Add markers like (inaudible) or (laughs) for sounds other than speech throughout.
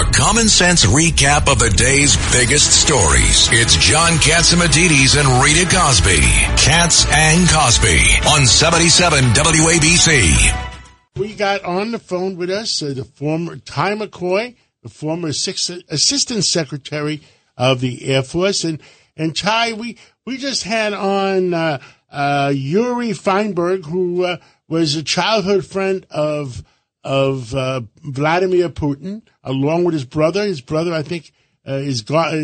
A common sense recap of the day's biggest stories. It's John Catsimatidis and Rita Cosby. Cats and Cosby on 77 WABC. We got on the phone with us uh, the former Ty McCoy, the former assistant, assistant secretary of the Air Force, and and Ty, we we just had on uh, uh, Yuri Feinberg, who uh, was a childhood friend of of uh, Vladimir Putin, along with his brother. His brother, I think, uh, is God,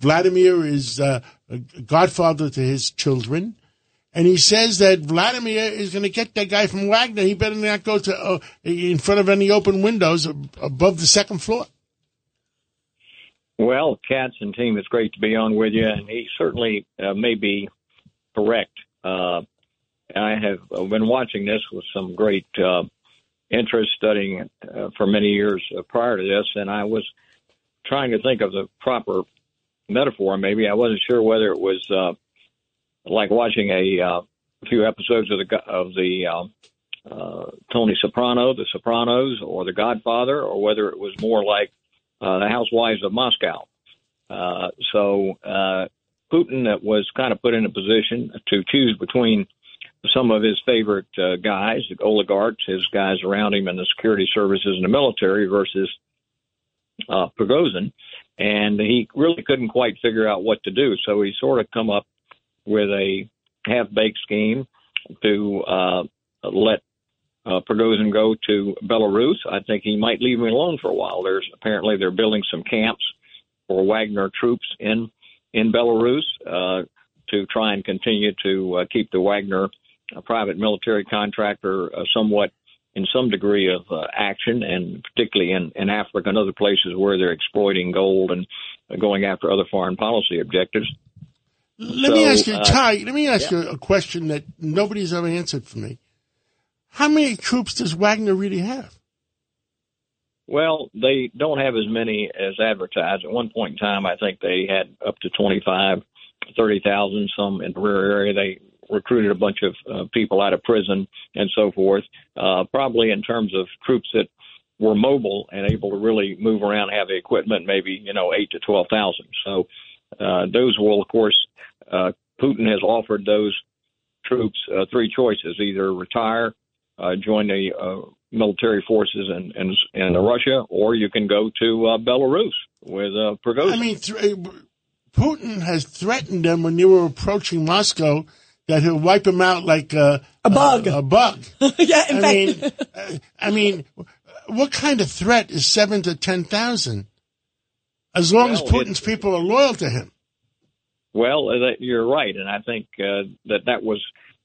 Vladimir is a godfather to his children. And he says that Vladimir is going to get that guy from Wagner. He better not go to uh, in front of any open windows above the second floor. Well, Cats and team, it's great to be on with you, and he certainly uh, may be correct. Uh, I have been watching this with some great uh, interest, studying it uh, for many years uh, prior to this, and I was trying to think of the proper metaphor. Maybe I wasn't sure whether it was uh, like watching a uh, few episodes of the of the uh, uh, Tony Soprano, The Sopranos, or The Godfather, or whether it was more like uh, The Housewives of Moscow. Uh, so uh, Putin was kind of put in a position to choose between some of his favorite uh, guys, the oligarchs, his guys around him in the security services and the military versus uh. And he really couldn't quite figure out what to do. So he sort of come up with a half baked scheme to uh, let uh, go to Belarus. I think he might leave him alone for a while. There's apparently they're building some camps for Wagner troops in in Belarus uh, to try and continue to uh, keep the Wagner uh, private military contractor uh, somewhat in some degree of uh, action, and particularly in, in Africa and other places where they're exploiting gold and going after other foreign policy objectives. Let so, me ask you, uh, Ty. Let me ask yeah. you a question that nobody's ever answered for me. How many troops does Wagner really have? Well, they don't have as many as advertised. At one point in time, I think they had up to 25, 30,000, some in the rear area. They recruited a bunch of uh, people out of prison and so forth. Uh, probably in terms of troops that were mobile and able to really move around, have the equipment, maybe, you know, eight to 12,000. So uh, those will, of course, uh, Putin has offered those troops uh, three choices: either retire, uh, join the uh, military forces in, in, in Russia, or you can go to uh, Belarus with uh, Prigozhin. I mean, th- Putin has threatened them when they were approaching Moscow that he'll wipe them out like a, a bug. A, a bug. (laughs) yeah, in I fact. mean, I mean, what kind of threat is seven to ten thousand? As long well, as Putin's people are loyal to him. Well, uh, you're right, and I think uh, that that was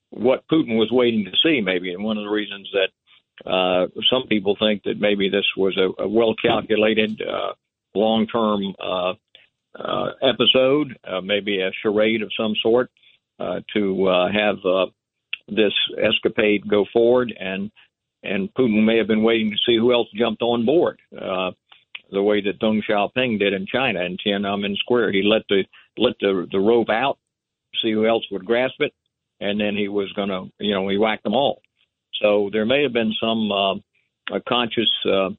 what Putin was waiting to see, maybe, and one of the reasons that uh, some people think that maybe this was a, a well calculated, uh, long term uh, uh, episode, uh, maybe a charade of some sort, uh, to uh, have uh, this escapade go forward, and and Putin may have been waiting to see who else jumped on board. Uh, the way that Deng Xiaoping did in China in Tiananmen Square. He let the let the the rope out, see who else would grasp it, and then he was going to, you know, he whacked them all. So there may have been some uh, a conscious uh,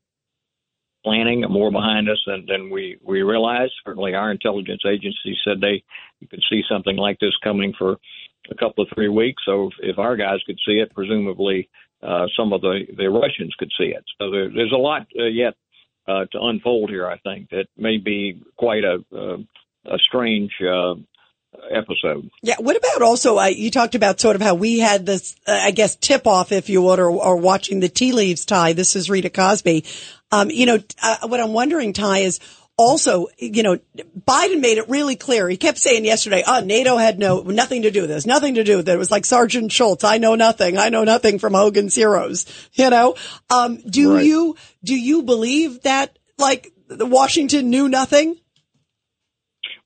planning more behind us than, than we we realized. Certainly, our intelligence agency said they could see something like this coming for a couple of three weeks. So if, our guys could see it, presumably uh, some of the the Russians could see it. So there, there's a lot uh, yet uh, to unfold here. I think that may be quite a uh, a strange uh, episode. Yeah. What about also? Uh, you talked about sort of how we had this, uh, I guess, tip off, if you would, or, or watching the tea leaves. Ty, this is Rita Cosby. Um, you know, uh, what I'm wondering, Ty, is also, you know, Biden made it really clear. He kept saying yesterday, oh, NATO had no, nothing to do with this, nothing to do with it. It was like Sergeant Schultz. I know nothing. I know nothing from Hogan's Heroes, you know? Um, do right. you, do you believe that like Washington knew nothing?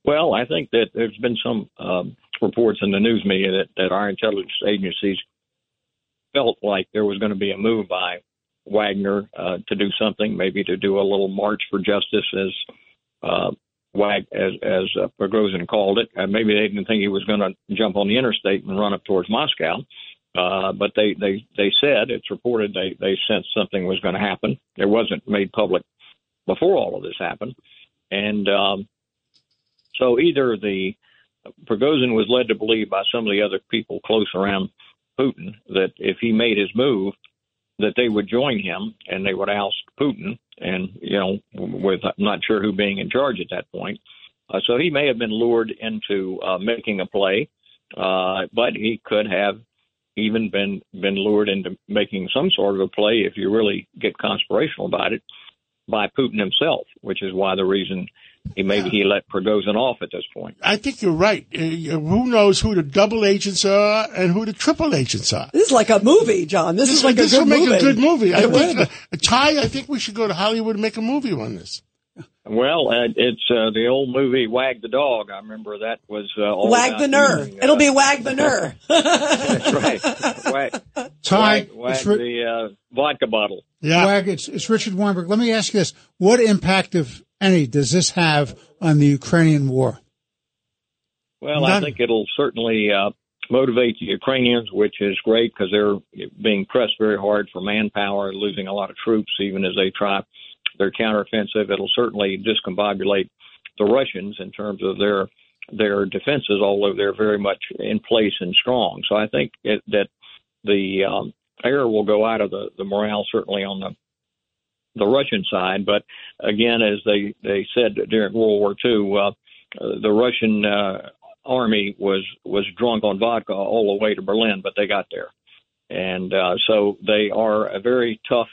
Well, I think that there's been some um, reports in the news media that, that our intelligence agencies felt like there was going to be a move by Wagner uh, to do something, maybe to do a little march for justice, as uh, Wag as as uh, Prigozhin called it. Uh, maybe they didn't think he was going to jump on the interstate and run up towards Moscow. Uh, but they, they, they said it's reported they, they sensed something was going to happen. It wasn't made public before all of this happened, and um, so either the Prigozhin was led to believe by some of the other people close around Putin that if he made his move, that they would join him and they would oust Putin, and you know, with I'm not sure who being in charge at that point. Uh, so he may have been lured into uh, making a play, uh, but he could have even been been lured into making some sort of a play if you really get conspirational about it by Putin himself, which is why the reason he maybe he let Prigozhin off at this point. I think you're right. Uh, who knows who the double agents are and who the triple agents are? This is like a movie, John. This, This, is like this a will good make movie. a good movie. I It think, would. uh, Ty, I think we should go to Hollywood and make a movie on this. Well, uh, it's uh, the old movie Wag the Dog. I remember that was uh, all Wag about the ner. using, uh, It'll be wag the ner. (laughs) That's right. Wag, Ty, wag, wag it's, Ri- the uh, vodka bottle. Yeah. Wag, it's, it's Richard Weinberg. Let me ask you this. What impact, if any, does this have on the Ukrainian war? Well, None. I think it'll certainly uh, motivate the Ukrainians, which is great because they're being pressed very hard for manpower, losing a lot of troops even as they try their counteroffensive. It'll certainly discombobulate the Russians in terms of their their defenses, although they're very much in place and strong. So I think it, that the um, air will go out of the, the morale certainly on the the Russian side. But again, as they they said during World War II, uh, uh, the Russian uh, army was was drunk on vodka all the way to Berlin, but they got there, and uh, so they are a very tough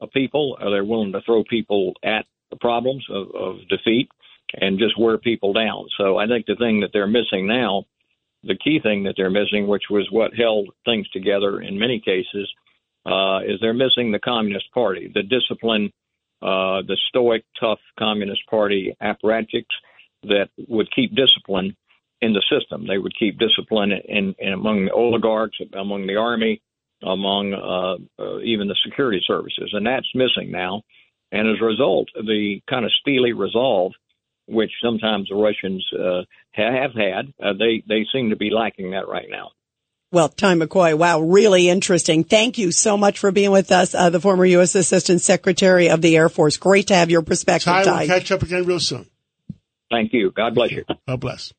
uh, people. Uh, they're willing to throw people at the problems of, of defeat and just wear people down. So I think the thing that they're missing now, the key thing that they're missing, which was what held things together in many cases, uh, is they're missing the Communist Party, the discipline, uh, the stoic, tough Communist Party apparatchiks that would keep discipline in the system. They would keep discipline in, in among the oligarchs, among the army, among uh, uh, even the security services, and that's missing now. And as a result, the kind of steely resolve, which sometimes the Russians uh, have had, uh, they they seem to be lacking that right now. Well, Ty McCoy, wow, really interesting. Thank you so much for being with us, uh, the former U.S. Assistant Secretary of the Air Force. Great to have your perspective, Ty, Ty. we'll catch up again real soon. Thank you. God bless you. God bless.